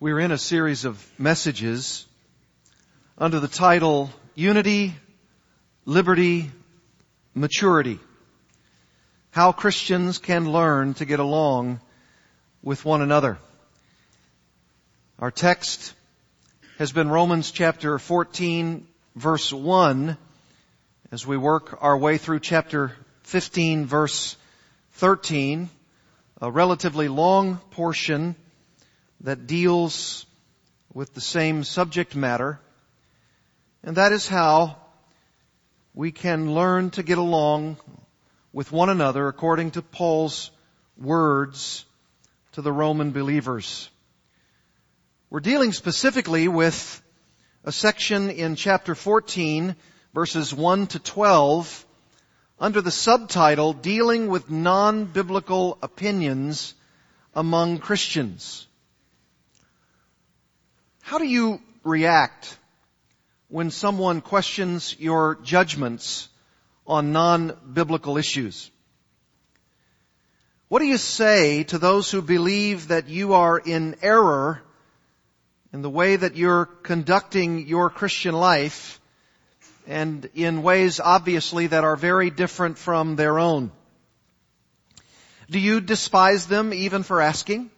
We're in a series of messages under the title Unity, Liberty, Maturity. How Christians can learn to get along with one another. Our text has been Romans chapter 14 verse 1 as we work our way through chapter 15 verse 13, a relatively long portion that deals with the same subject matter. And that is how we can learn to get along with one another according to Paul's words to the Roman believers. We're dealing specifically with a section in chapter 14 verses 1 to 12 under the subtitle Dealing with Non-Biblical Opinions Among Christians. How do you react when someone questions your judgments on non-biblical issues? What do you say to those who believe that you are in error in the way that you're conducting your Christian life and in ways obviously that are very different from their own? Do you despise them even for asking?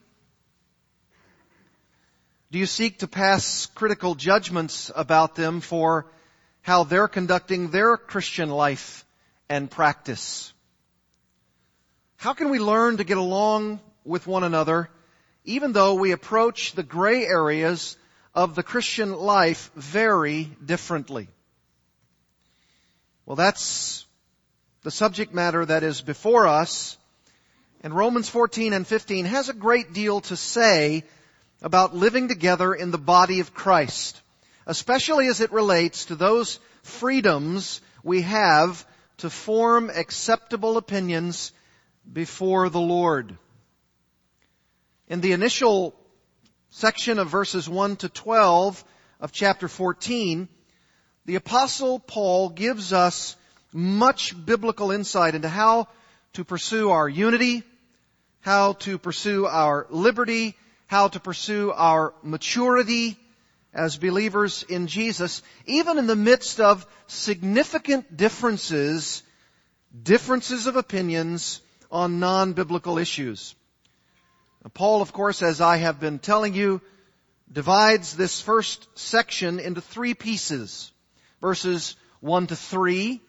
Do you seek to pass critical judgments about them for how they're conducting their Christian life and practice? How can we learn to get along with one another even though we approach the gray areas of the Christian life very differently? Well, that's the subject matter that is before us. And Romans 14 and 15 has a great deal to say about living together in the body of Christ, especially as it relates to those freedoms we have to form acceptable opinions before the Lord. In the initial section of verses 1 to 12 of chapter 14, the apostle Paul gives us much biblical insight into how to pursue our unity, how to pursue our liberty, how to pursue our maturity as believers in Jesus, even in the midst of significant differences, differences of opinions on non-biblical issues. Paul, of course, as I have been telling you, divides this first section into three pieces. Verses 1 to 3,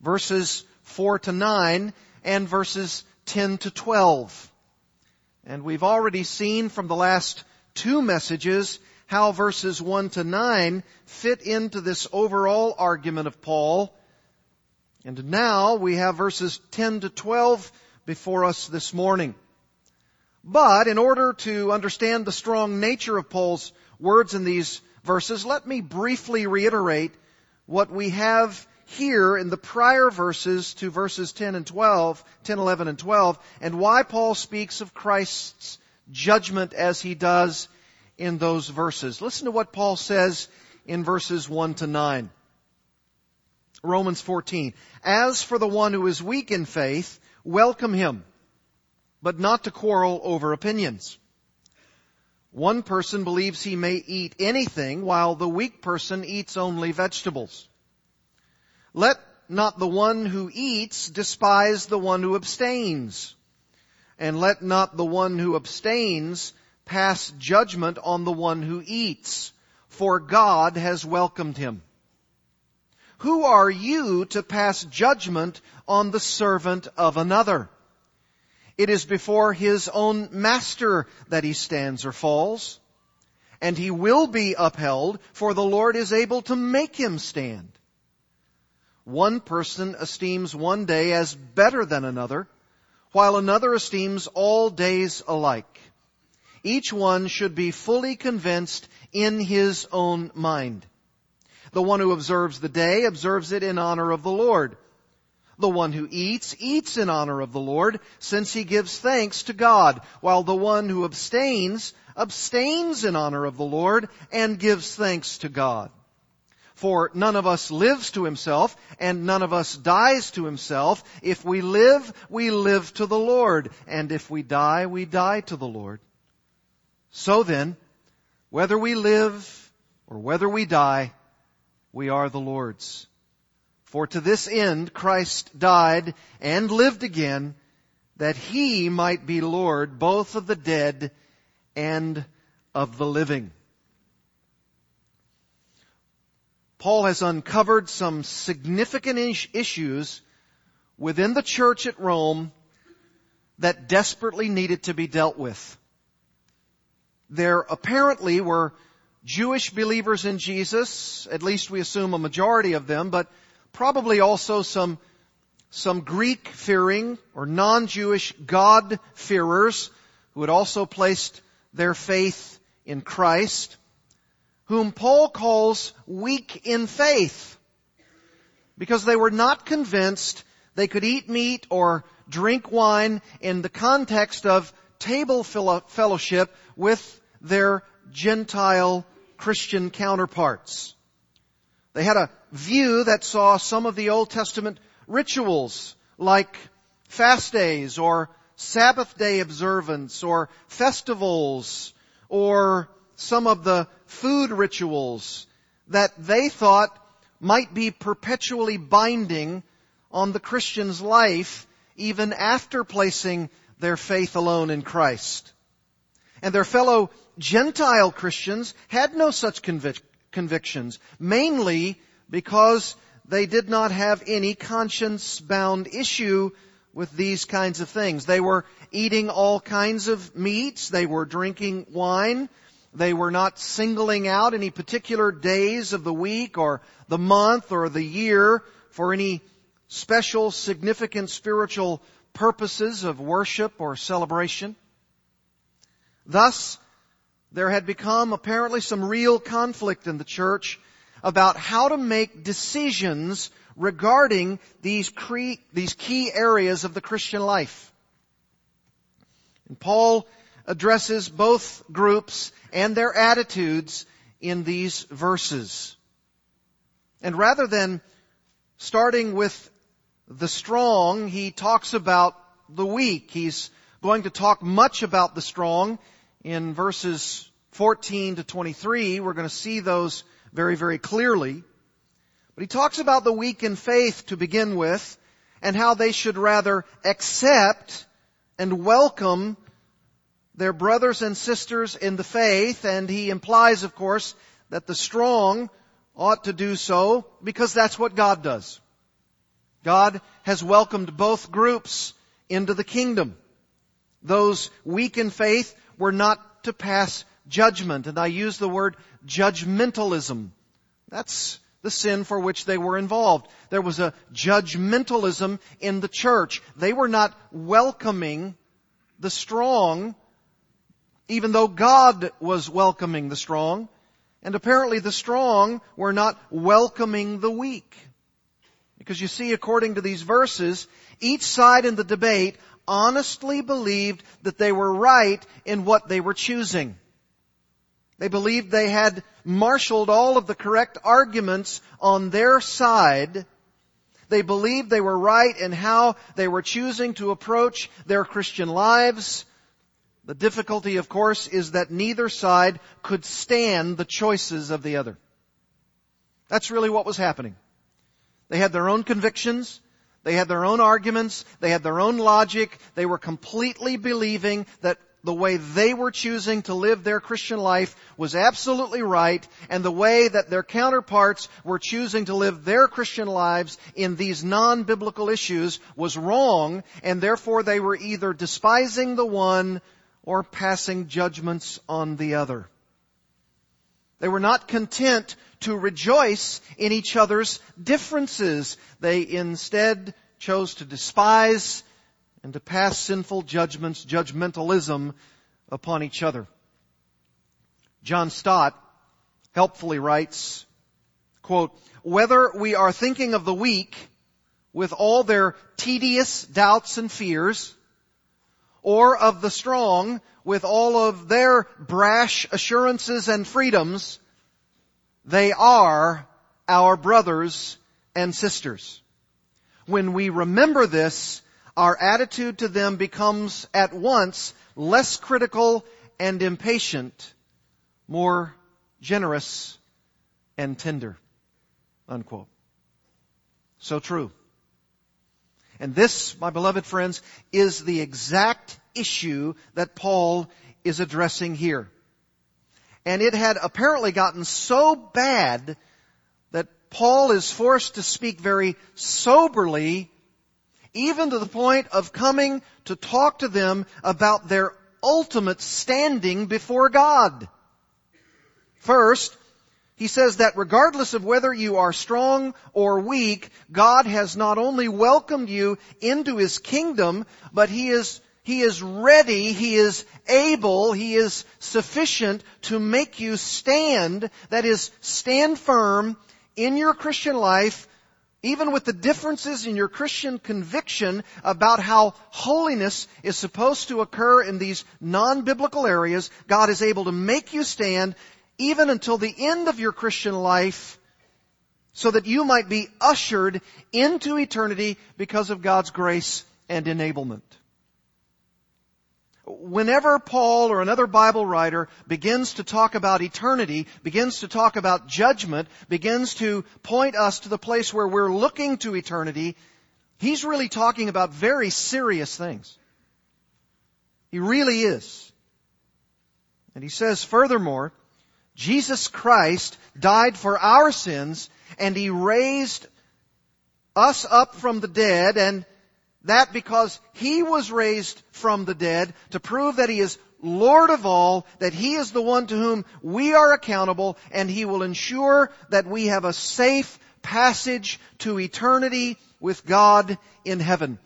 verses 4 to 9, and verses 10 to 12. And we've already seen from the last two messages how verses 1 to 9 fit into this overall argument of Paul. And now we have verses 10 to 12 before us this morning. But in order to understand the strong nature of Paul's words in these verses, let me briefly reiterate what we have here in the prior verses to verses 10 and 12, 10, 11 and 12, and why Paul speaks of Christ's judgment as he does in those verses. Listen to what Paul says in verses 1 to 9. Romans 14. As for the one who is weak in faith, welcome him, but not to quarrel over opinions. One person believes he may eat anything while the weak person eats only vegetables. Let not the one who eats despise the one who abstains. And let not the one who abstains pass judgment on the one who eats, for God has welcomed him. Who are you to pass judgment on the servant of another? It is before his own master that he stands or falls, and he will be upheld, for the Lord is able to make him stand. One person esteems one day as better than another, while another esteems all days alike. Each one should be fully convinced in his own mind. The one who observes the day observes it in honor of the Lord. The one who eats, eats in honor of the Lord, since he gives thanks to God, while the one who abstains, abstains in honor of the Lord and gives thanks to God. For none of us lives to himself, and none of us dies to himself. If we live, we live to the Lord, and if we die, we die to the Lord. So then, Whether we live or whether we die, we are the Lord's. For to this end Christ died and lived again, that he might be Lord both of the dead and of the living. Paul has uncovered some significant issues within the church at Rome that desperately needed to be dealt with. There apparently were Jewish believers in Jesus, at least we assume a majority of them, but probably also some, some Greek fearing or non-Jewish God-fearers who had also placed their faith in Christ, whom Paul calls weak in faith because they were not convinced they could eat meat or drink wine in the context of table fellowship with their Gentile Christian counterparts. They had a view that saw some of the Old Testament rituals like fast days or Sabbath day observance or festivals or some of the food rituals that they thought might be perpetually binding on the Christian's life even after placing their faith alone in Christ. And their fellow Gentile Christians had no such convic- convictions, mainly because they did not have any conscience bound issue with these kinds of things. They were eating all kinds of meats. They were drinking wine. They were not singling out any particular days of the week or the month or the year for any special, significant spiritual purposes of worship or celebration. Thus, there had become apparently some real conflict in the church about how to make decisions regarding these, cre- these key areas of the Christian life. And Paul addresses both groups and their attitudes in these verses. And rather than starting with the strong, he talks about the weak. He's going to talk much about the strong in verses 14 to 23. We're going to see those very, very clearly. But he talks about the weak in faith to begin with and how they should rather accept and welcome their brothers and sisters in the faith. And he implies, of course, that the strong ought to do so because that's what God does. God has welcomed both groups into the kingdom. Those weak in faith were not to pass judgment, and I use the word judgmentalism. That's the sin for which they were involved. There was a judgmentalism in the church. They were not welcoming the strong, even though God was welcoming the strong. And apparently the strong were not welcoming the weak. Because you see, according to these verses, each side in the debate honestly believed that they were right in what they were choosing. They believed they had marshaled all of the correct arguments on their side. They believed they were right in how they were choosing to approach their Christian lives. The difficulty, of course, is that neither side could stand the choices of the other. That's really what was happening. They had their own convictions. They had their own arguments. They had their own logic. They were completely believing that the way they were choosing to live their Christian life was absolutely right, and the way that their counterparts were choosing to live their Christian lives in these non-biblical issues was wrong, and therefore they were either despising the one or passing judgments on the other. They were not content to rejoice in each other's differences. They instead chose to despise and to pass sinful judgments, judgmentalism upon each other. John Stott helpfully writes, quote, whether we are thinking of the weak with all their tedious doubts and fears, or of the strong with all of their brash assurances and freedoms, they are our brothers and sisters. When we remember this, our attitude to them becomes at once less critical and impatient, more generous and tender. Unquote. So true. And this, my beloved friends, is the exact issue that Paul is addressing here. And it had apparently gotten so bad that Paul is forced to speak very soberly, even to the point of coming to talk to them about their ultimate standing before God. First, he says that regardless of whether you are strong or weak, God has not only welcomed you into His kingdom, but He is, He is ready, He is able, He is sufficient to make you stand, that is, stand firm in your Christian life, even with the differences in your Christian conviction about how holiness is supposed to occur in these non-biblical areas, God is able to make you stand even until the end of your Christian life so that you might be ushered into eternity because of God's grace and enablement. Whenever Paul or another Bible writer begins to talk about eternity, begins to talk about judgment, begins to point us to the place where we're looking to eternity, he's really talking about very serious things. He really is. And he says furthermore, Jesus Christ died for our sins and He raised us up from the dead and that because He was raised from the dead to prove that He is Lord of all, that He is the one to whom we are accountable and He will ensure that we have a safe passage to eternity with God in heaven.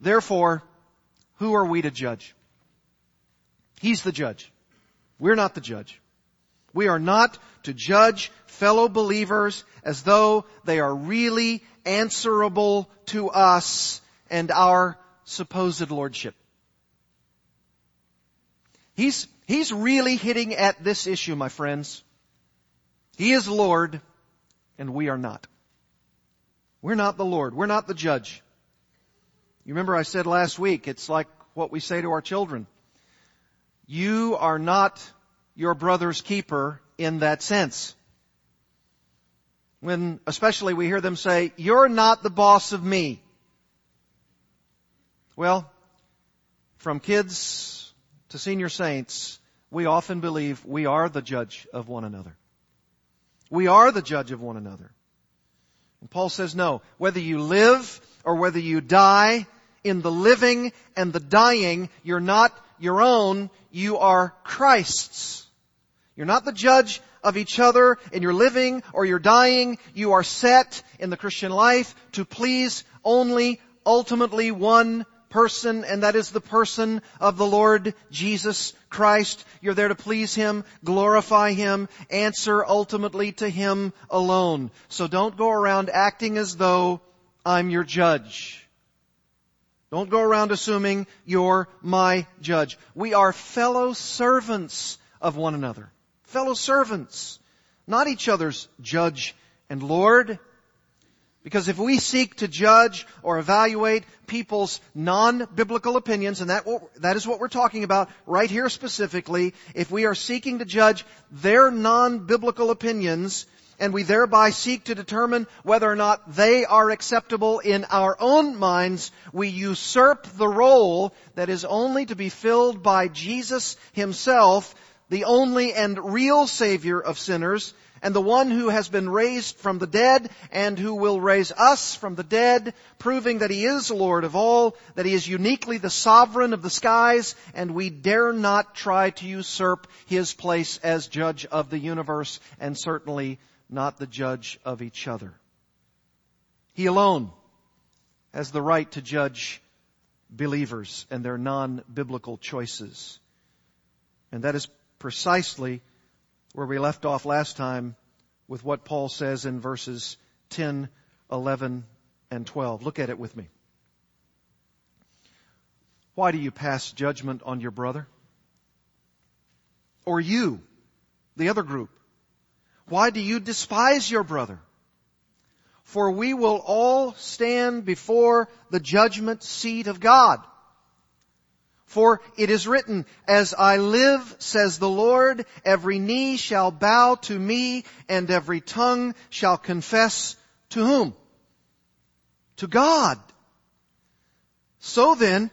Therefore, who are we to judge? He's the judge. We're not the judge. We are not to judge fellow believers as though they are really answerable to us and our supposed lordship. He's, he's really hitting at this issue, my friends. He is Lord and we are not. We're not the Lord. We're not the judge. You remember I said last week, it's like what we say to our children. You are not your brother's keeper in that sense. When especially we hear them say, you're not the boss of me. Well, from kids to senior saints, we often believe we are the judge of one another. We are the judge of one another. And Paul says no, whether you live or whether you die, in the living and the dying, you're not your own, you are Christ's. You're not the judge of each other in your living or your dying. You are set in the Christian life to please only ultimately one person, and that is the person of the Lord Jesus Christ. You're there to please Him, glorify Him, answer ultimately to Him alone. So don't go around acting as though I'm your judge. Don't go around assuming you're my judge. We are fellow servants of one another fellow servants, not each other's judge and Lord. Because if we seek to judge or evaluate people's non-biblical opinions, and that, that is what we're talking about right here specifically, if we are seeking to judge their non-biblical opinions, and we thereby seek to determine whether or not they are acceptable in our own minds, we usurp the role that is only to be filled by Jesus Himself the only and real Savior of sinners, and the one who has been raised from the dead and who will raise us from the dead, proving that He is Lord of all, that He is uniquely the sovereign of the skies, and we dare not try to usurp His place as judge of the universe, and certainly not the judge of each other. He alone has the right to judge believers and their non-biblical choices. And that is precisely where we left off last time with what Paul says in verses 10, 11, and 12. Look at it with me. Why do you pass judgment on your brother? Or you, the other group? Why do you despise your brother? For we will all stand before the judgment seat of God. For it is written, As I live, says the Lord, every knee shall bow to me, and every tongue shall confess to whom? To God. So then,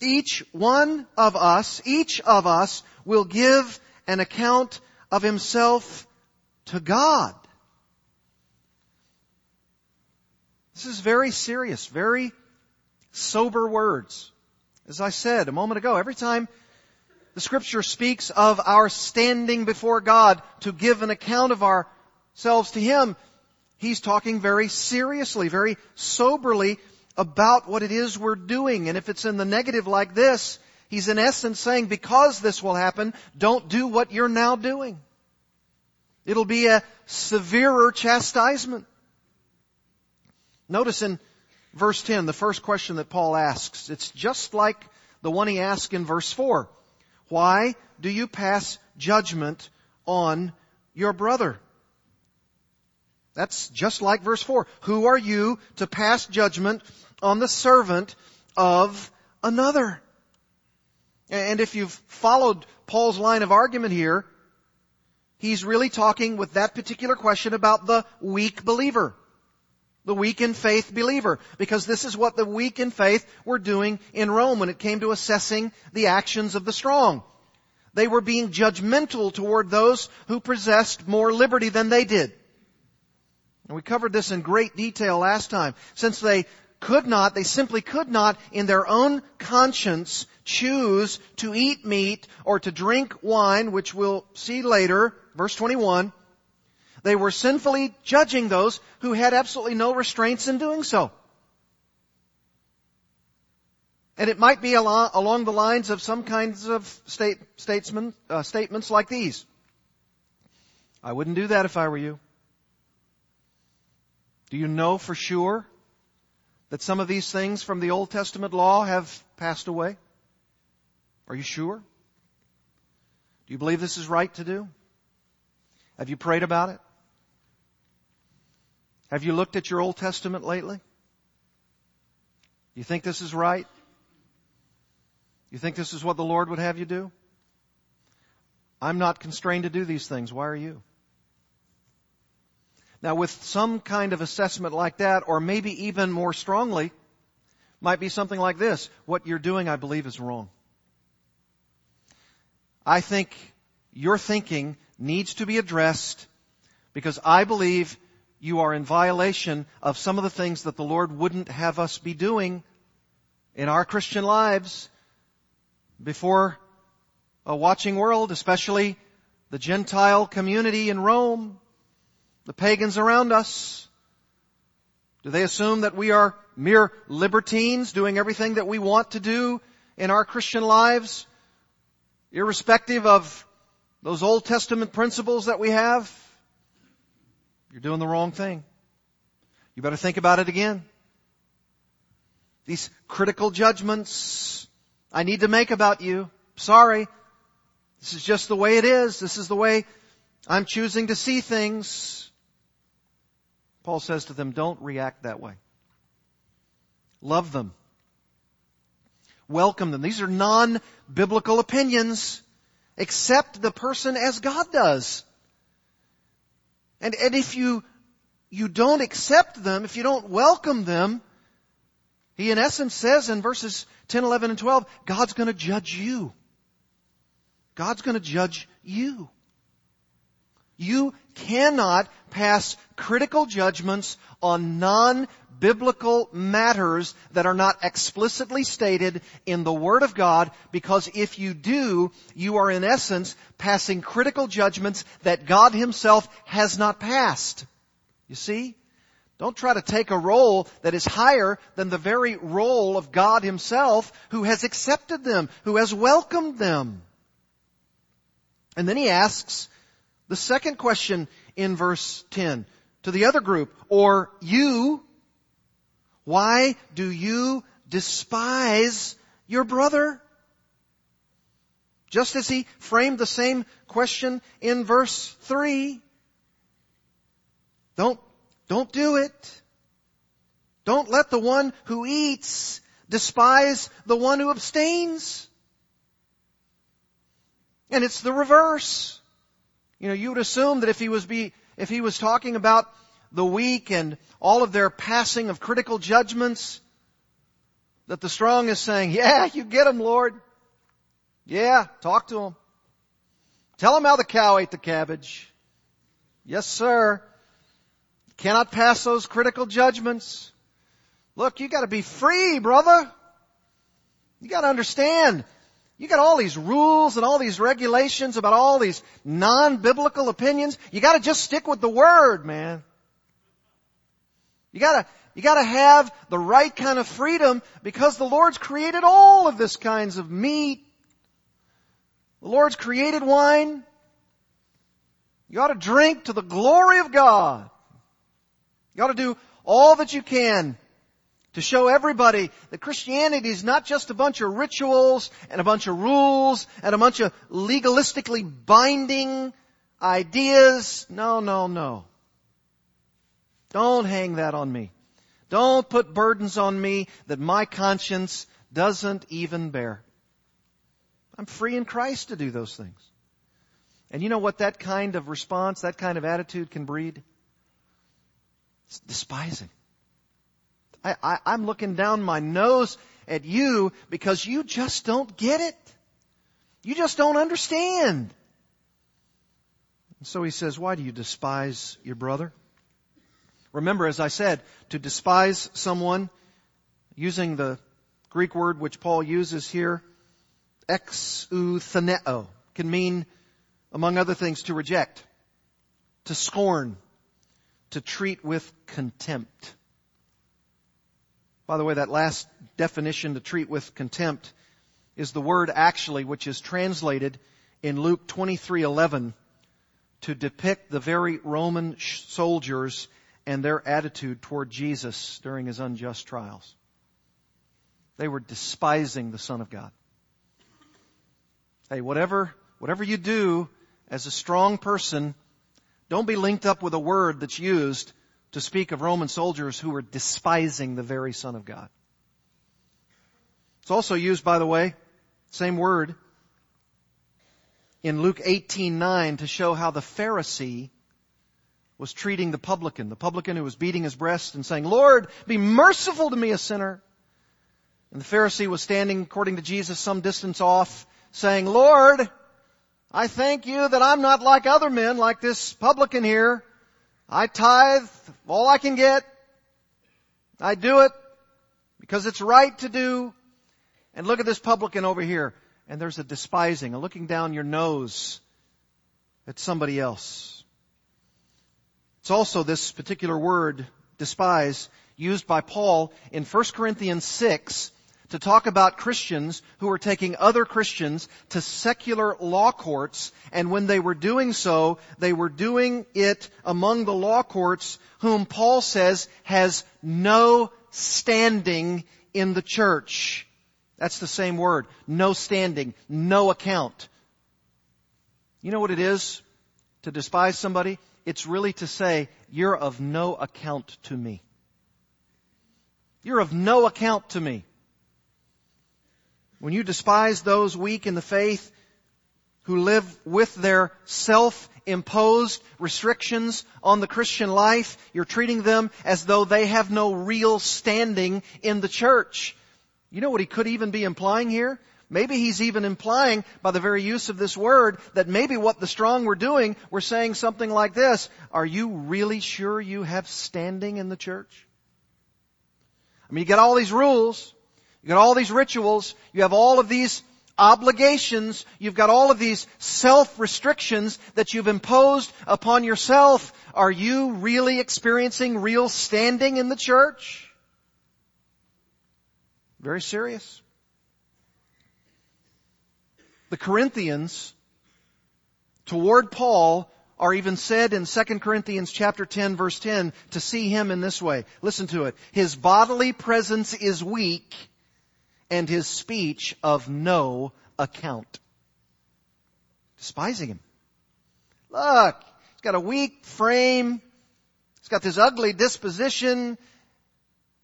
each one of us, each of us will give an account of himself to God. This is very serious, very sober words. As I said a moment ago, every time the scripture speaks of our standing before God to give an account of ourselves to Him, He's talking very seriously, very soberly about what it is we're doing. And if it's in the negative like this, He's in essence saying, because this will happen, don't do what you're now doing. It'll be a severer chastisement. Notice in verse 10, the first question that Paul asks, it's just like the one he asked in verse 4. Why do you pass judgment on your brother? That's just like verse 4. Who are you to pass judgment on the servant of another? And if you've followed Paul's line of argument here, he's really talking with that particular question about the weak believer the weak in faith believer. Because this is what the weak in faith were doing in Rome when it came to assessing the actions of the strong. They were being judgmental toward those who possessed more liberty than they did. And we covered this in great detail last time. Since they could not, they simply could not, in their own conscience, choose to eat meat or to drink wine, which we'll see later, verse 21, they were sinfully judging those who had absolutely no restraints in doing so. And it might be along, the lines of some kinds of state, statesmen, uh, statements like these. I wouldn't do that if I were you. Do you know for sure that some of these things from the Old Testament law have passed away? Are you sure? Do you believe this is right to do? Have you prayed about it? Have you looked at your Old Testament lately? You think this is right? You think this is what the Lord would have you do? I'm not constrained to do these things. Why are you? Now, with some kind of assessment like that, or maybe even more strongly, might be something like this. What you're doing, I believe, is wrong. I think your thinking needs to be addressed because I believe you are in violation of some of the things that the Lord wouldn't have us be doing in our Christian lives before a watching world, especially the Gentile community in Rome, the pagans around us. Do they assume that we are mere libertines doing everything that we want to do in our Christian lives, irrespective of those Old Testament principles that we have? You're doing the wrong thing. You better think about it again. These critical judgments I need to make about you. Sorry. This is just the way it is. This is the way I'm choosing to see things. Paul says to them, don't react that way. Love them. Welcome them. These are non-biblical opinions. Accept the person as God does. And, and if you, you don't accept them, if you don't welcome them, he in essence says in verses 10, 11, and 12, God's gonna judge you. God's gonna judge you. You cannot pass critical judgments on non-biblical matters that are not explicitly stated in the Word of God because if you do, you are in essence passing critical judgments that God Himself has not passed. You see? Don't try to take a role that is higher than the very role of God Himself who has accepted them, who has welcomed them. And then He asks, the second question in verse 10 to the other group, or you, why do you despise your brother? Just as he framed the same question in verse 3. Don't, don't do it. Don't let the one who eats despise the one who abstains. And it's the reverse. You know, you would assume that if he was be, if he was talking about the weak and all of their passing of critical judgments, that the strong is saying, yeah, you get them, Lord. Yeah, talk to them. Tell them how the cow ate the cabbage. Yes, sir. Cannot pass those critical judgments. Look, you gotta be free, brother. You gotta understand. You got all these rules and all these regulations about all these non-biblical opinions. You gotta just stick with the Word, man. You gotta, you gotta have the right kind of freedom because the Lord's created all of this kinds of meat. The Lord's created wine. You ought to drink to the glory of God. You ought to do all that you can to show everybody that Christianity is not just a bunch of rituals and a bunch of rules and a bunch of legalistically binding ideas. No, no, no. Don't hang that on me. Don't put burdens on me that my conscience doesn't even bear. I'm free in Christ to do those things. And you know what that kind of response, that kind of attitude can breed? It's despising. I, I, I'm looking down my nose at you because you just don't get it. You just don't understand. And so he says, why do you despise your brother? Remember, as I said, to despise someone, using the Greek word which Paul uses here, exutheneo, can mean, among other things, to reject, to scorn, to treat with contempt. By the way, that last definition to treat with contempt is the word actually which is translated in Luke 23:11 to depict the very Roman soldiers and their attitude toward Jesus during his unjust trials. They were despising the Son of God. Hey, whatever, whatever you do as a strong person, don't be linked up with a word that's used to speak of Roman soldiers who were despising the very Son of God. It's also used, by the way, same word, in Luke 18:9 to show how the Pharisee was treating the publican, the publican who was beating his breast and saying, "Lord, be merciful to me, a sinner." And the Pharisee was standing, according to Jesus, some distance off, saying, "Lord, I thank you that I'm not like other men, like this publican here, I tithe all I can get. I do it because it's right to do. And look at this publican over here. And there's a despising, a looking down your nose at somebody else. It's also this particular word, despise, used by Paul in 1 Corinthians 6 to talk about Christians who were taking other Christians to secular law courts, and when they were doing so, they were doing it among the law courts whom Paul says has no standing in the church. That's the same word. No standing. No account. You know what it is to despise somebody? It's really to say, you're of no account to me. You're of no account to me. When you despise those weak in the faith who live with their self-imposed restrictions on the Christian life, you're treating them as though they have no real standing in the church. You know what he could even be implying here? Maybe he's even implying by the very use of this word that maybe what the strong were doing were saying something like this. Are you really sure you have standing in the church? I mean, you get all these rules. You got all these rituals. You have all of these obligations. You've got all of these self-restrictions that you've imposed upon yourself. Are you really experiencing real standing in the church? Very serious. The Corinthians, toward Paul, are even said in 2 Corinthians chapter 10 verse 10 to see him in this way. Listen to it. His bodily presence is weak, and his speech of no account. Despising him. Look, he's got a weak frame. He's got this ugly disposition.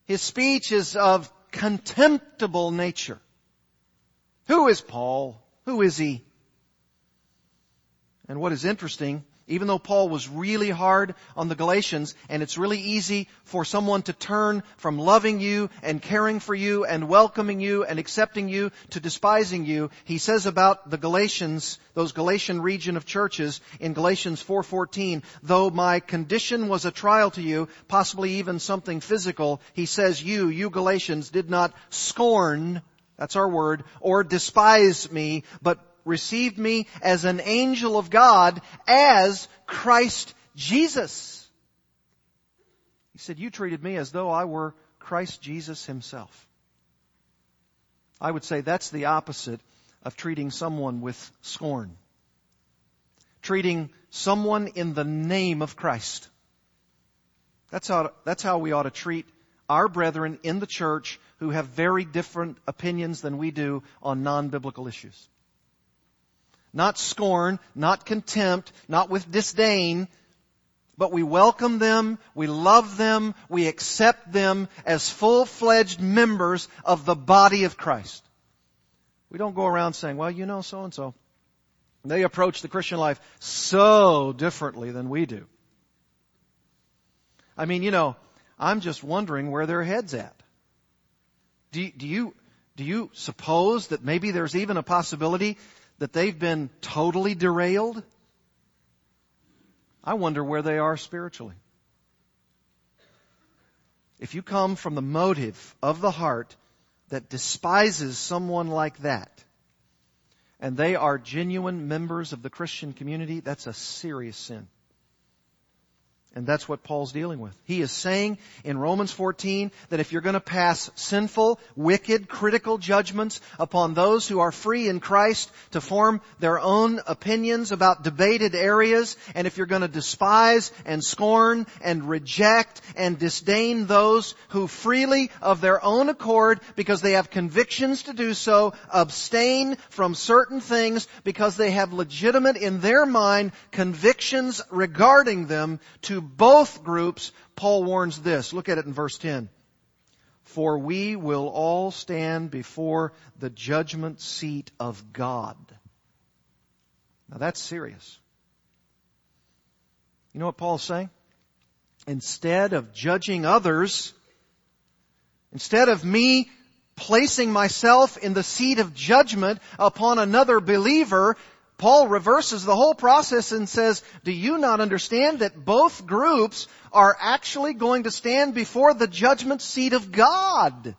His speech is of contemptible nature. Who is Paul? Who is he? And what is interesting even though Paul was really hard on the Galatians, and it's really easy for someone to turn from loving you and caring for you and welcoming you and accepting you to despising you, he says about the Galatians, those Galatian region of churches in Galatians 4:14, though my condition was a trial to you, possibly even something physical, he says you, you Galatians did not scorn that's our word, or despise me, but received me as an angel of God, as Christ Jesus. He said, You treated me as though I were Christ Jesus himself. I would say that's the opposite of treating someone with scorn. Treating someone in the name of Christ. That's how, that's how we ought to treat our brethren in the church who have very different opinions than we do on non-biblical issues not scorn, not contempt, not with disdain, but we welcome them, we love them, we accept them as full-fledged members of the body of Christ. We don't go around saying, well, you know, so and so. They approach the Christian life so differently than we do. I mean, you know, I'm just wondering where their head's at. Do, do you, do you suppose that maybe there's even a possibility that they've been totally derailed, I wonder where they are spiritually. If you come from the motive of the heart that despises someone like that, and they are genuine members of the Christian community, that's a serious sin. And that's what Paul's dealing with. He is saying in Romans 14 that if you're going to pass sinful, wicked, critical judgments upon those who are free in Christ to form their own opinions about debated areas, and if you're going to despise and scorn and reject and disdain those who freely of their own accord, because they have convictions to do so, abstain from certain things because they have legitimate in their mind convictions regarding them to both groups, Paul warns this. Look at it in verse 10. For we will all stand before the judgment seat of God. Now that's serious. You know what Paul's saying? Instead of judging others, instead of me placing myself in the seat of judgment upon another believer, Paul reverses the whole process and says, do you not understand that both groups are actually going to stand before the judgment seat of God?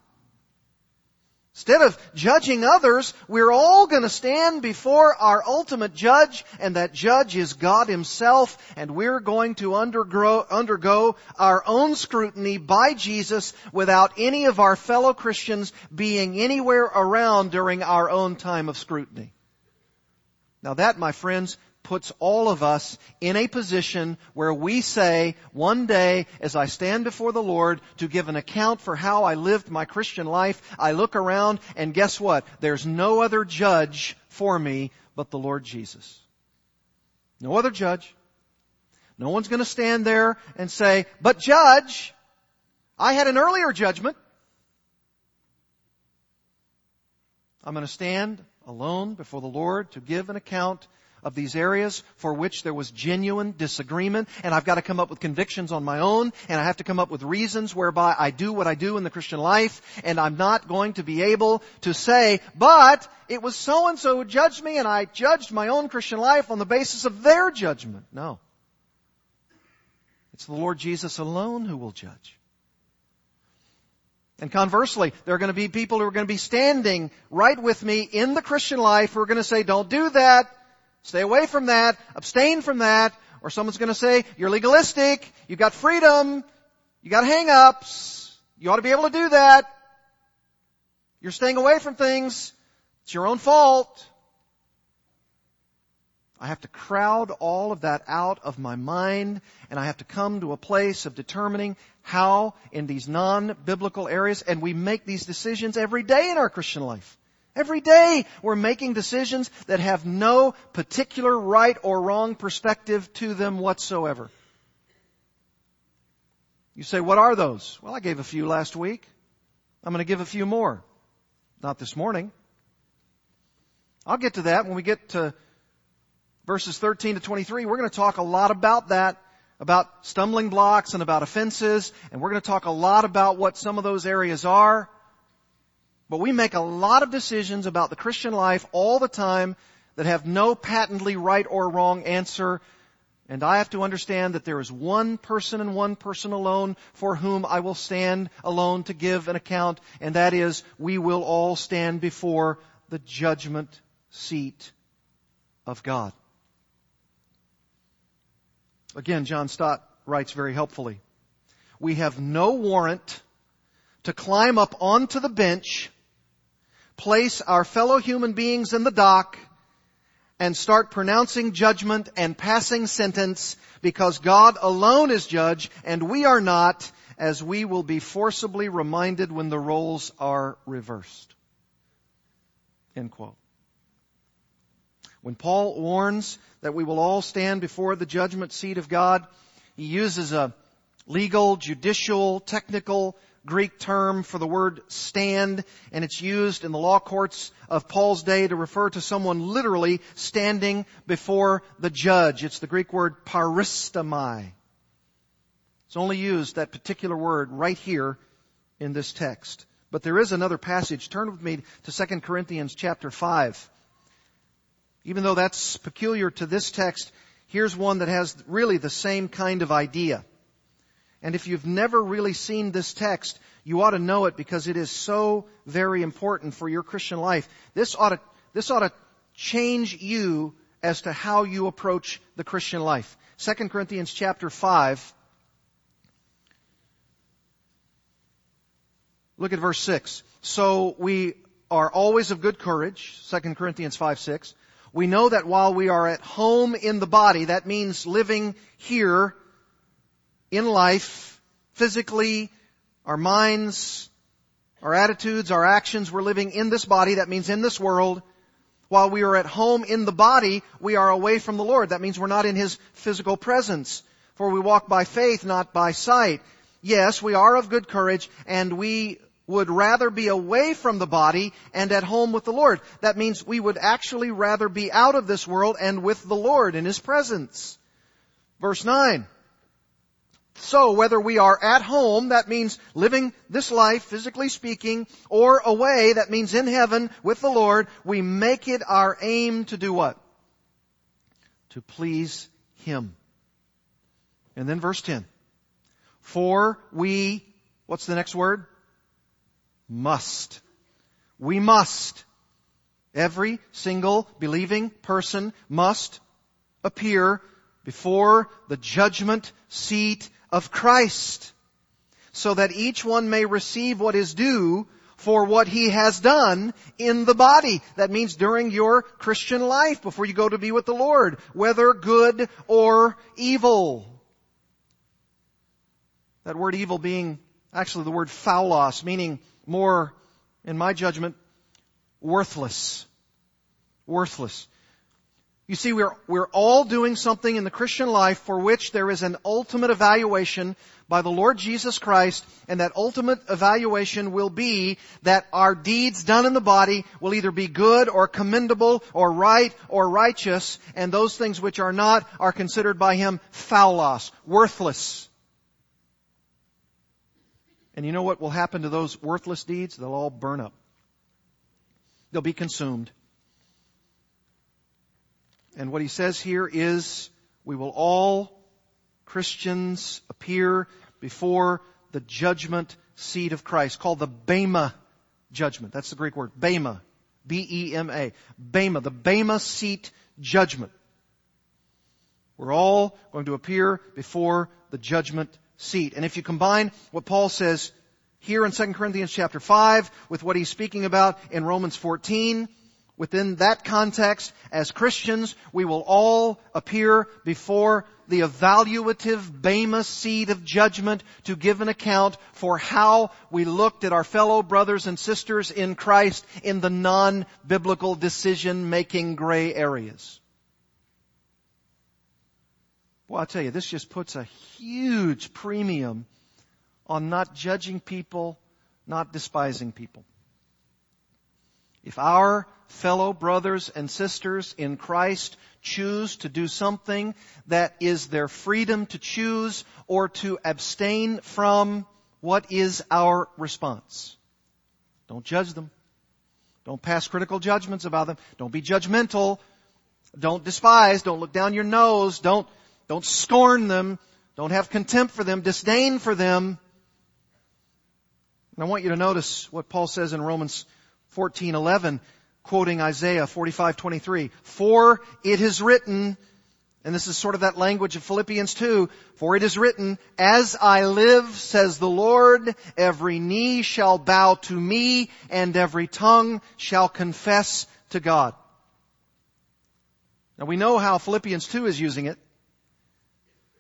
Instead of judging others, we're all going to stand before our ultimate judge, and that judge is God Himself, and we're going to undergo, undergo our own scrutiny by Jesus without any of our fellow Christians being anywhere around during our own time of scrutiny. Now that, my friends, puts all of us in a position where we say, one day, as I stand before the Lord to give an account for how I lived my Christian life, I look around and guess what? There's no other judge for me but the Lord Jesus. No other judge. No one's going to stand there and say, but judge, I had an earlier judgment. I'm going to stand alone before the Lord to give an account of these areas for which there was genuine disagreement, and I've got to come up with convictions on my own, and I have to come up with reasons whereby I do what I do in the Christian life, and I'm not going to be able to say, but it was so and so who judged me, and I judged my own Christian life on the basis of their judgment. No. It's the Lord Jesus alone who will judge. And conversely, there are going to be people who are going to be standing right with me in the Christian life who are going to say, don't do that, stay away from that, abstain from that, or someone's going to say, you're legalistic, you've got freedom, you got hang-ups, you ought to be able to do that, you're staying away from things, it's your own fault. I have to crowd all of that out of my mind and I have to come to a place of determining how in these non-biblical areas, and we make these decisions every day in our Christian life. Every day we're making decisions that have no particular right or wrong perspective to them whatsoever. You say, what are those? Well, I gave a few last week. I'm going to give a few more. Not this morning. I'll get to that when we get to verses 13 to 23. We're going to talk a lot about that, about stumbling blocks and about offenses, and we're going to talk a lot about what some of those areas are. But we make a lot of decisions about the Christian life all the time that have no patently right or wrong answer. And I have to understand that there is one person and one person alone for whom I will stand alone to give an account, and that is we will all stand before the judgment seat of God. Again, John Stott writes very helpfully. We have no warrant to climb up onto the bench place our fellow human beings in the dock and start pronouncing judgment and passing sentence because God alone is judge and we are not as we will be forcibly reminded when the roles are reversed. End quote. When Paul warns that we will all stand before the judgment seat of God, he uses a legal, judicial, technical Greek term for the word stand, and it's used in the law courts of Paul's day to refer to someone literally standing before the judge. It's the Greek word paristamai. It's only used, that particular word, right here in this text. But there is another passage. Turn with me to 2 Corinthians chapter 5. Even though that's peculiar to this text, here's one that has really the same kind of idea. And if you've never really seen this text, you ought to know it because it is so very important for your Christian life. This ought to, this ought to change you as to how you approach the Christian life. 2 Corinthians chapter 5. Look at verse 6. So we are always of good courage. 2 Corinthians 5, 6. We know that while we are at home in the body, that means living here in life, physically, our minds, our attitudes, our actions, we're living in this body, that means in this world. While we are at home in the body, we are away from the Lord. That means we're not in His physical presence. For we walk by faith, not by sight. Yes, we are of good courage, and we would rather be away from the body and at home with the Lord. That means we would actually rather be out of this world and with the Lord in His presence. Verse 9. So whether we are at home, that means living this life, physically speaking, or away, that means in heaven with the Lord, we make it our aim to do what? To please Him. And then verse 10. For we, what's the next word? Must. We must. Every single believing person must appear before the judgment seat of Christ, so that each one may receive what is due for what he has done in the body. That means during your Christian life before you go to be with the Lord, whether good or evil. That word evil being actually the word phaulos, meaning more, in my judgment, worthless. Worthless. You see, we're, we're all doing something in the Christian life for which there is an ultimate evaluation by the Lord Jesus Christ, and that ultimate evaluation will be that our deeds done in the body will either be good or commendable or right or righteous, and those things which are not are considered by Him phaulos, worthless. And you know what will happen to those worthless deeds? They'll all burn up. They'll be consumed. And what he says here is, we will all, Christians, appear before the judgment seat of Christ, called the Bema judgment. That's the Greek word, Bema. B-E-M-A. Bema, the Bema seat judgment. We're all going to appear before the judgment seat. And if you combine what Paul says here in 2 Corinthians chapter 5 with what he's speaking about in Romans 14, Within that context, as Christians, we will all appear before the evaluative Bema seat of judgment to give an account for how we looked at our fellow brothers and sisters in Christ in the non-biblical decision-making gray areas. Well, I'll tell you, this just puts a huge premium on not judging people not despising people. If our fellow brothers and sisters in Christ choose to do something that is their freedom to choose or to abstain from, what is our response? Don't judge them. Don't pass critical judgments about them. Don't be judgmental. Don't despise. Don't look down your nose. Don't, don't scorn them. Don't have contempt for them, disdain for them. And I want you to notice what Paul says in Romans 14:11 quoting Isaiah 45:23 for it is written and this is sort of that language of Philippians 2 for it is written as I live says the Lord every knee shall bow to me and every tongue shall confess to God Now we know how Philippians 2 is using it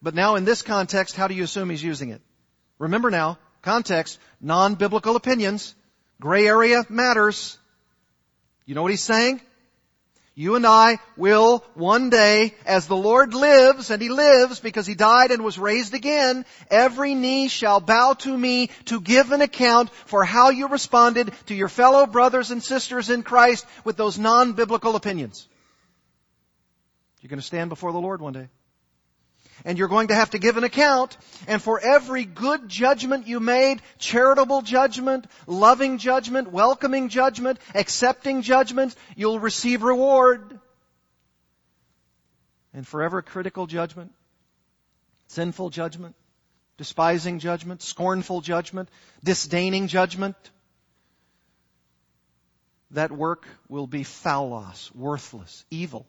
but now in this context how do you assume he's using it Remember now context non-biblical opinions Gray area matters. You know what he's saying? You and I will one day, as the Lord lives, and He lives because He died and was raised again, every knee shall bow to me to give an account for how you responded to your fellow brothers and sisters in Christ with those non-biblical opinions. You're going to stand before the Lord one day and you're going to have to give an account. And for every good judgment you made, charitable judgment, loving judgment, welcoming judgment, accepting judgment, you'll receive reward. And for every critical judgment, sinful judgment, despising judgment, scornful judgment, disdaining judgment, that work will be phaulos, worthless, evil,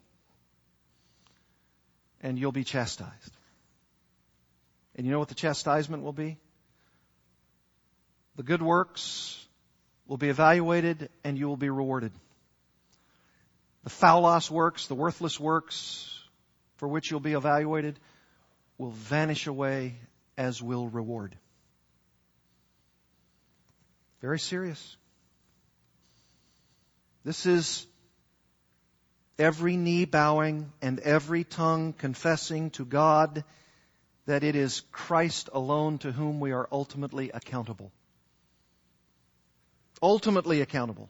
and you'll be chastised. And you know what the chastisement will be? The good works will be evaluated and you will be rewarded. The phaulos works, the worthless works for which you'll be evaluated will vanish away as will reward. Very serious. This is every knee bowing and every tongue confessing to God that it is Christ alone to whom we are ultimately accountable. Ultimately accountable.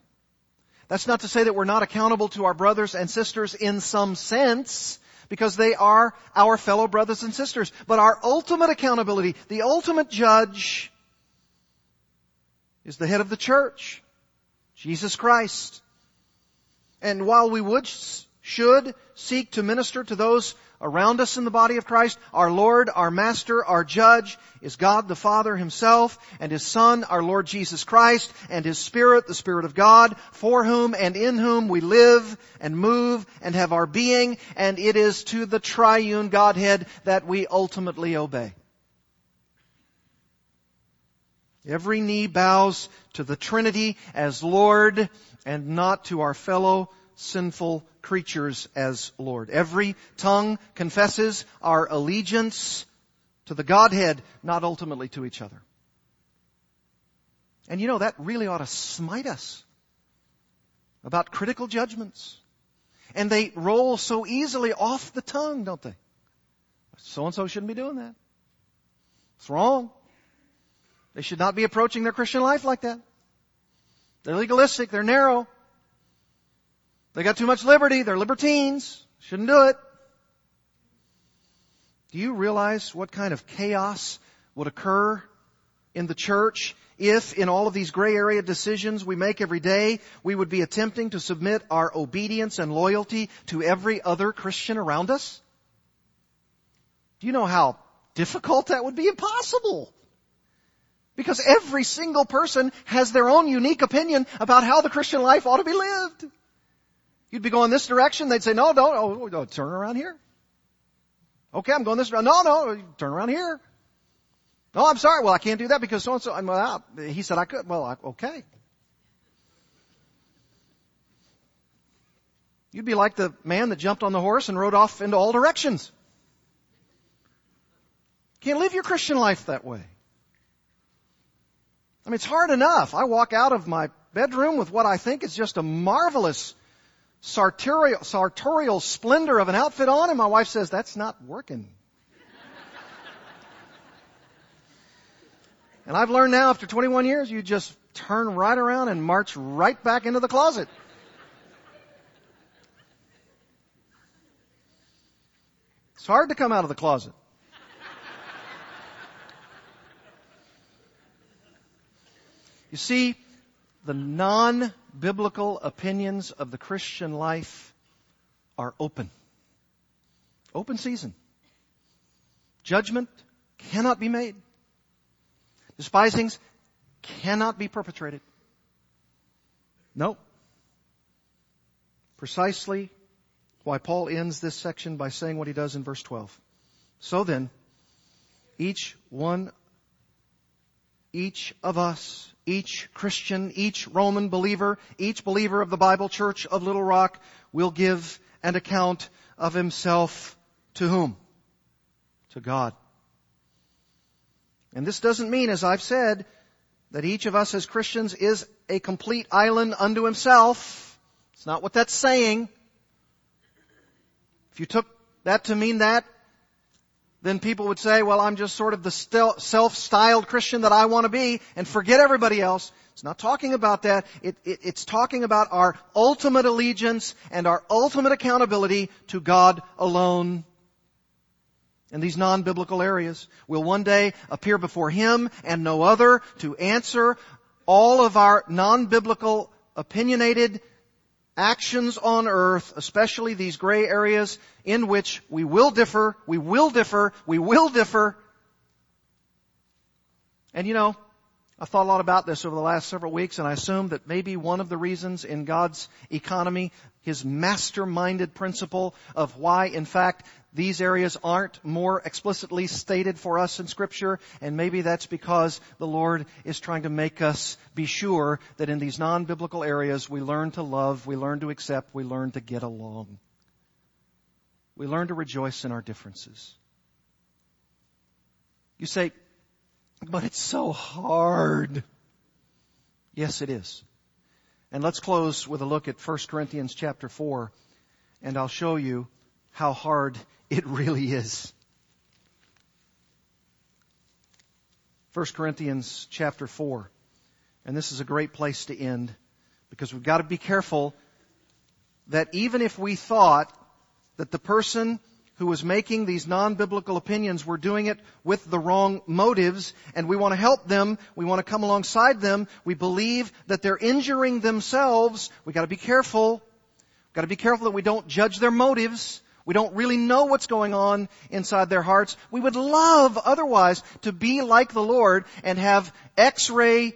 That's not to say that we're not accountable to our brothers and sisters in some sense, because they are our fellow brothers and sisters. But our ultimate accountability, the ultimate judge, is the head of the church, Jesus Christ. And while we would, should seek to minister to those around us in the body of Christ. Our Lord, our Master, our Judge is God the Father Himself and His Son, our Lord Jesus Christ, and His Spirit, the Spirit of God, for whom and in whom we live and move and have our being, and it is to the triune Godhead that we ultimately obey. Every knee bows to the Trinity as Lord and not to our fellow sinful creatures as Lord. Every tongue confesses our allegiance to the Godhead, not ultimately to each other. And you know, that really ought to smite us about critical judgments. And they roll so easily off the tongue, don't they? So and so shouldn't be doing that. It's wrong. They should not be approaching their Christian life like that. They're legalistic, they're narrow. They got too much liberty. They're libertines. Shouldn't do it. Do you realize what kind of chaos would occur in the church if in all of these gray area decisions we make every day, we would be attempting to submit our obedience and loyalty to every other Christian around us? Do you know how difficult that would be? Impossible. Because every single person has their own unique opinion about how the Christian life ought to be lived. You'd be going this direction. They'd say, no, don't. Oh, oh, oh turn around here. Okay, I'm going this direction. No, no, turn around here. No, I'm sorry. Well, I can't do that because so and so. Out. He said I could. Well, I, okay. You'd be like the man that jumped on the horse and rode off into all directions. Can't live your Christian life that way. I mean, it's hard enough. I walk out of my bedroom with what I think is just a marvelous sartorial, sartorial splendor of an outfit on, and my wife says, that's not working. and I've learned now after 21 years, you just turn right around and march right back into the closet. It's hard to come out of the closet. You see, the non-biblical opinions of the Christian life are open. Open season. Judgment cannot be made. Despisings cannot be perpetrated. No. Precisely why Paul ends this section by saying what he does in verse 12. So then, each one, each of us, each Christian, each Roman believer, each believer of the Bible Church of Little Rock will give an account of himself to whom? To God. And this doesn't mean, as I've said, that each of us as Christians is a complete island unto himself. It's not what that's saying. If you took that to mean that, then people would say, well, I'm just sort of the self-styled Christian that I want to be and forget everybody else. It's not talking about that. It, it, it's talking about our ultimate allegiance and our ultimate accountability to God alone in these non-biblical areas. We'll one day appear before Him and no other to answer all of our non-biblical opinionated actions on earth, especially these gray areas in which we will differ, we will differ, we will differ. And you know, I thought a lot about this over the last several weeks and I assume that maybe one of the reasons in God's economy, His masterminded principle of why in fact these areas aren't more explicitly stated for us in scripture, and maybe that's because the Lord is trying to make us be sure that in these non-biblical areas we learn to love, we learn to accept, we learn to get along. We learn to rejoice in our differences. You say, but it's so hard. Yes, it is. And let's close with a look at 1 Corinthians chapter 4, and I'll show you how hard it really is. 1 Corinthians chapter 4. And this is a great place to end because we've got to be careful that even if we thought that the person who was making these non-biblical opinions were doing it with the wrong motives and we want to help them, we want to come alongside them, we believe that they're injuring themselves, we got to be careful. We've got to be careful that we don't judge their motives. We don't really know what's going on inside their hearts. We would love otherwise to be like the Lord and have x-ray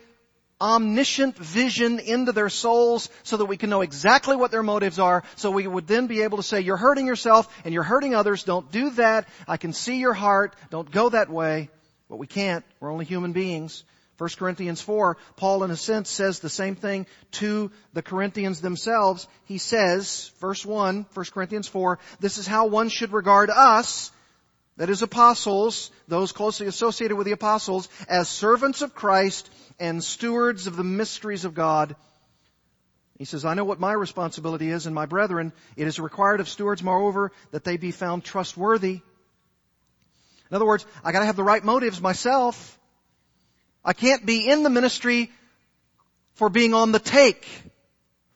omniscient vision into their souls so that we can know exactly what their motives are so we would then be able to say, you're hurting yourself and you're hurting others. Don't do that. I can see your heart. Don't go that way. But we can't. We're only human beings. 1 Corinthians 4, Paul in a sense says the same thing to the Corinthians themselves. He says, verse 1, 1 Corinthians 4, this is how one should regard us, that is apostles, those closely associated with the apostles, as servants of Christ and stewards of the mysteries of God. He says, I know what my responsibility is, and my brethren, it is required of stewards, moreover, that they be found trustworthy. In other words, I gotta have the right motives myself. I can't be in the ministry for being on the take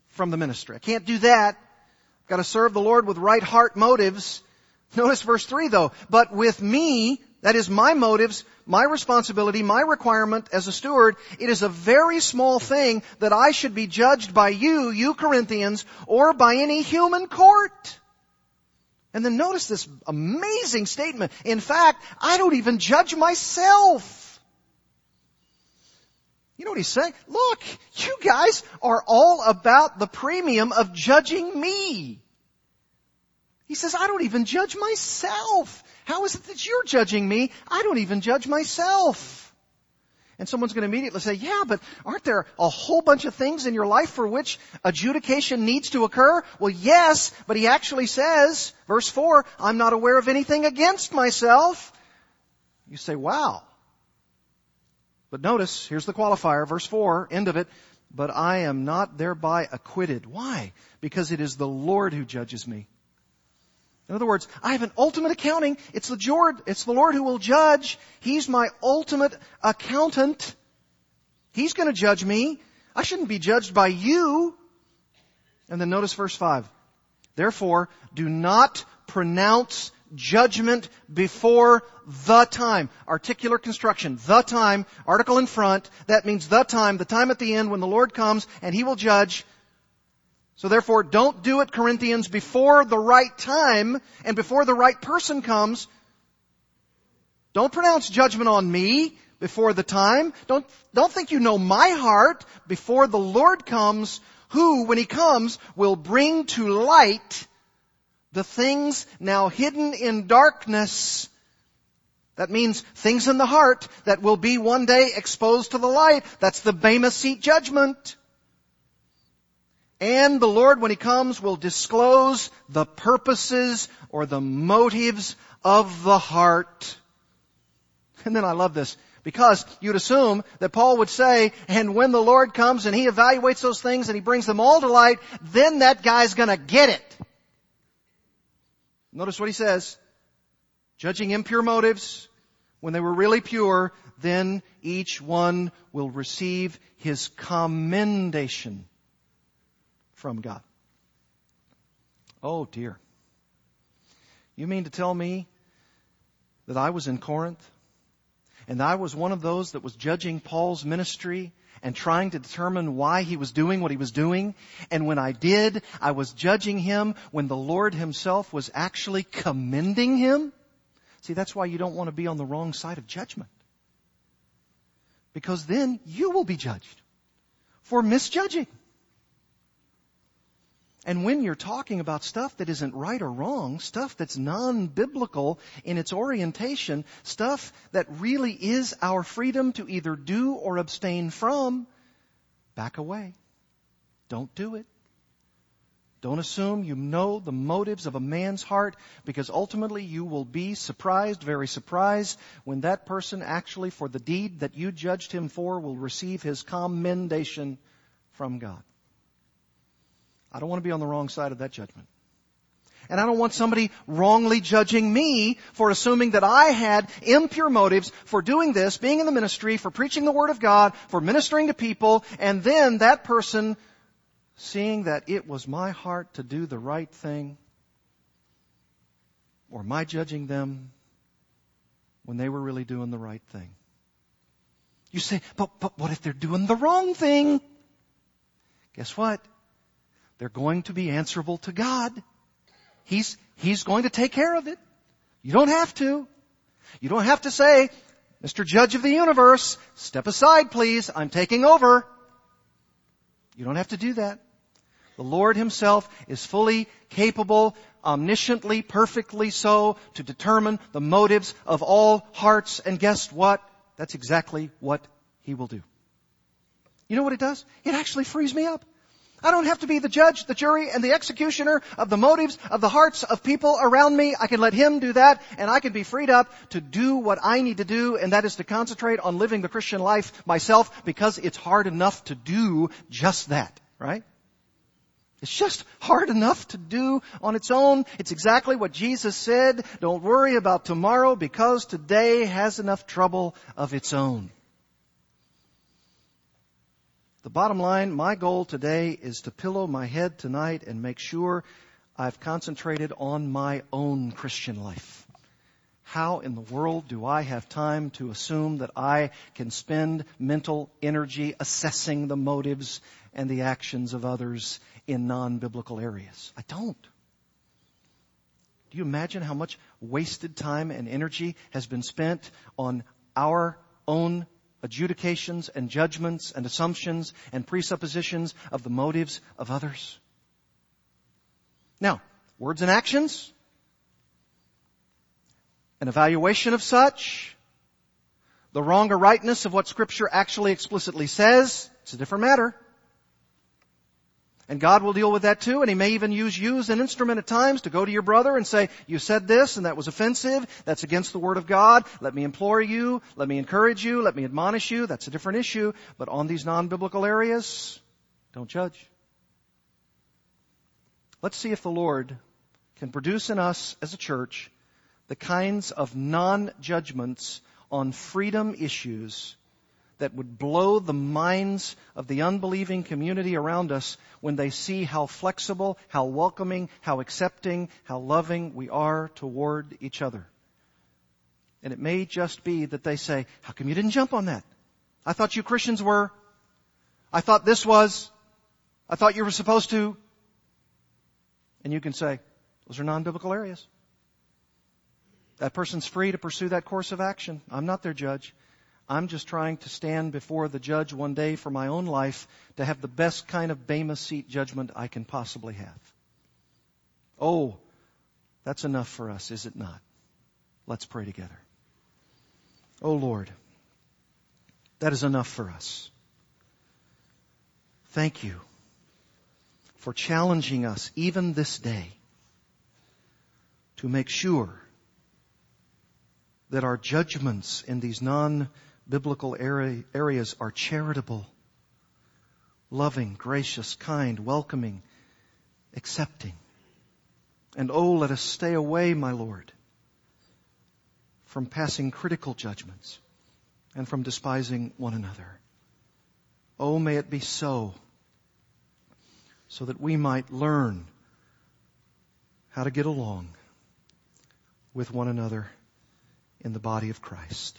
from the ministry. I can't do that. I've got to serve the Lord with right heart motives. Notice verse 3 though. But with me, that is my motives, my responsibility, my requirement as a steward, it is a very small thing that I should be judged by you, you Corinthians, or by any human court. And then notice this amazing statement. In fact, I don't even judge myself. You know what he's saying? Look, you guys are all about the premium of judging me. He says, I don't even judge myself. How is it that you're judging me? I don't even judge myself. And someone's going to immediately say, yeah, but aren't there a whole bunch of things in your life for which adjudication needs to occur? Well, yes, but he actually says, verse 4, I'm not aware of anything against myself. You say, wow, but notice, here's the qualifier, verse 4, end of it. But I am not thereby acquitted. Why? Because it is the Lord who judges me. In other words, I have an ultimate accounting. It's the Lord, it's the Lord who will judge. He's my ultimate accountant. He's going to judge me. I shouldn't be judged by you. And then notice verse 5. Therefore, do not pronounce judgment before the time. Articular construction. The time. Article in front. That means the time. The time at the end when the Lord comes and He will judge. So therefore, don't do it, Corinthians, before the right time and before the right person comes. Don't pronounce judgment on me before the time. Don't, don't think you know my heart before the Lord comes, who, when He comes, will bring to light the things now hidden in darkness. That means things in the heart that will be one day exposed to the light. That's the Bema seat judgment. And the Lord, when He comes, will disclose the purposes or the motives of the heart. And then I love this because you'd assume that Paul would say, and when the Lord comes and He evaluates those things and He brings them all to light, then that guy's gonna get it. Notice what he says. Judging impure motives, when they were really pure, then each one will receive his commendation from God. Oh dear. You mean to tell me that I was in Corinth and I was one of those that was judging Paul's ministry and trying to determine why he was doing what he was doing. And when I did, I was judging him when the Lord himself was actually commending him. See, that's why you don't want to be on the wrong side of judgment. Because then you will be judged for misjudging. And when you're talking about stuff that isn't right or wrong, stuff that's non-biblical in its orientation, stuff that really is our freedom to either do or abstain from, back away. Don't do it. Don't assume you know the motives of a man's heart because ultimately you will be surprised, very surprised, when that person actually for the deed that you judged him for will receive his commendation from God. I don't want to be on the wrong side of that judgment. And I don't want somebody wrongly judging me for assuming that I had impure motives for doing this, being in the ministry, for preaching the Word of God, for ministering to people, and then that person seeing that it was my heart to do the right thing, or my judging them when they were really doing the right thing. You say, but, but what if they're doing the wrong thing? Guess what? They're going to be answerable to God. He's, He's going to take care of it. You don't have to. You don't have to say, Mr. Judge of the universe, step aside please, I'm taking over. You don't have to do that. The Lord Himself is fully capable, omnisciently, perfectly so, to determine the motives of all hearts. And guess what? That's exactly what He will do. You know what it does? It actually frees me up. I don't have to be the judge, the jury, and the executioner of the motives of the hearts of people around me. I can let Him do that, and I can be freed up to do what I need to do, and that is to concentrate on living the Christian life myself, because it's hard enough to do just that, right? It's just hard enough to do on its own. It's exactly what Jesus said. Don't worry about tomorrow because today has enough trouble of its own. The bottom line, my goal today is to pillow my head tonight and make sure I've concentrated on my own Christian life. How in the world do I have time to assume that I can spend mental energy assessing the motives and the actions of others in non-biblical areas? I don't. Do you imagine how much wasted time and energy has been spent on our own adjudications and judgments and assumptions and presuppositions of the motives of others. Now, words and actions, an evaluation of such, the wrong or rightness of what scripture actually explicitly says, it's a different matter. And God will deal with that too, and He may even use you as an instrument at times to go to your brother and say, you said this and that was offensive, that's against the Word of God, let me implore you, let me encourage you, let me admonish you, that's a different issue, but on these non-biblical areas, don't judge. Let's see if the Lord can produce in us as a church the kinds of non-judgments on freedom issues that would blow the minds of the unbelieving community around us when they see how flexible, how welcoming, how accepting, how loving we are toward each other. And it may just be that they say, how come you didn't jump on that? I thought you Christians were. I thought this was. I thought you were supposed to. And you can say, those are non-biblical areas. That person's free to pursue that course of action. I'm not their judge. I'm just trying to stand before the judge one day for my own life to have the best kind of Bema seat judgment I can possibly have. Oh, that's enough for us, is it not? Let's pray together. Oh Lord, that is enough for us. Thank you for challenging us even this day to make sure that our judgments in these non-biblical areas are charitable, loving, gracious, kind, welcoming, accepting. And oh, let us stay away, my Lord, from passing critical judgments and from despising one another. Oh, may it be so, so that we might learn how to get along with one another in the body of Christ.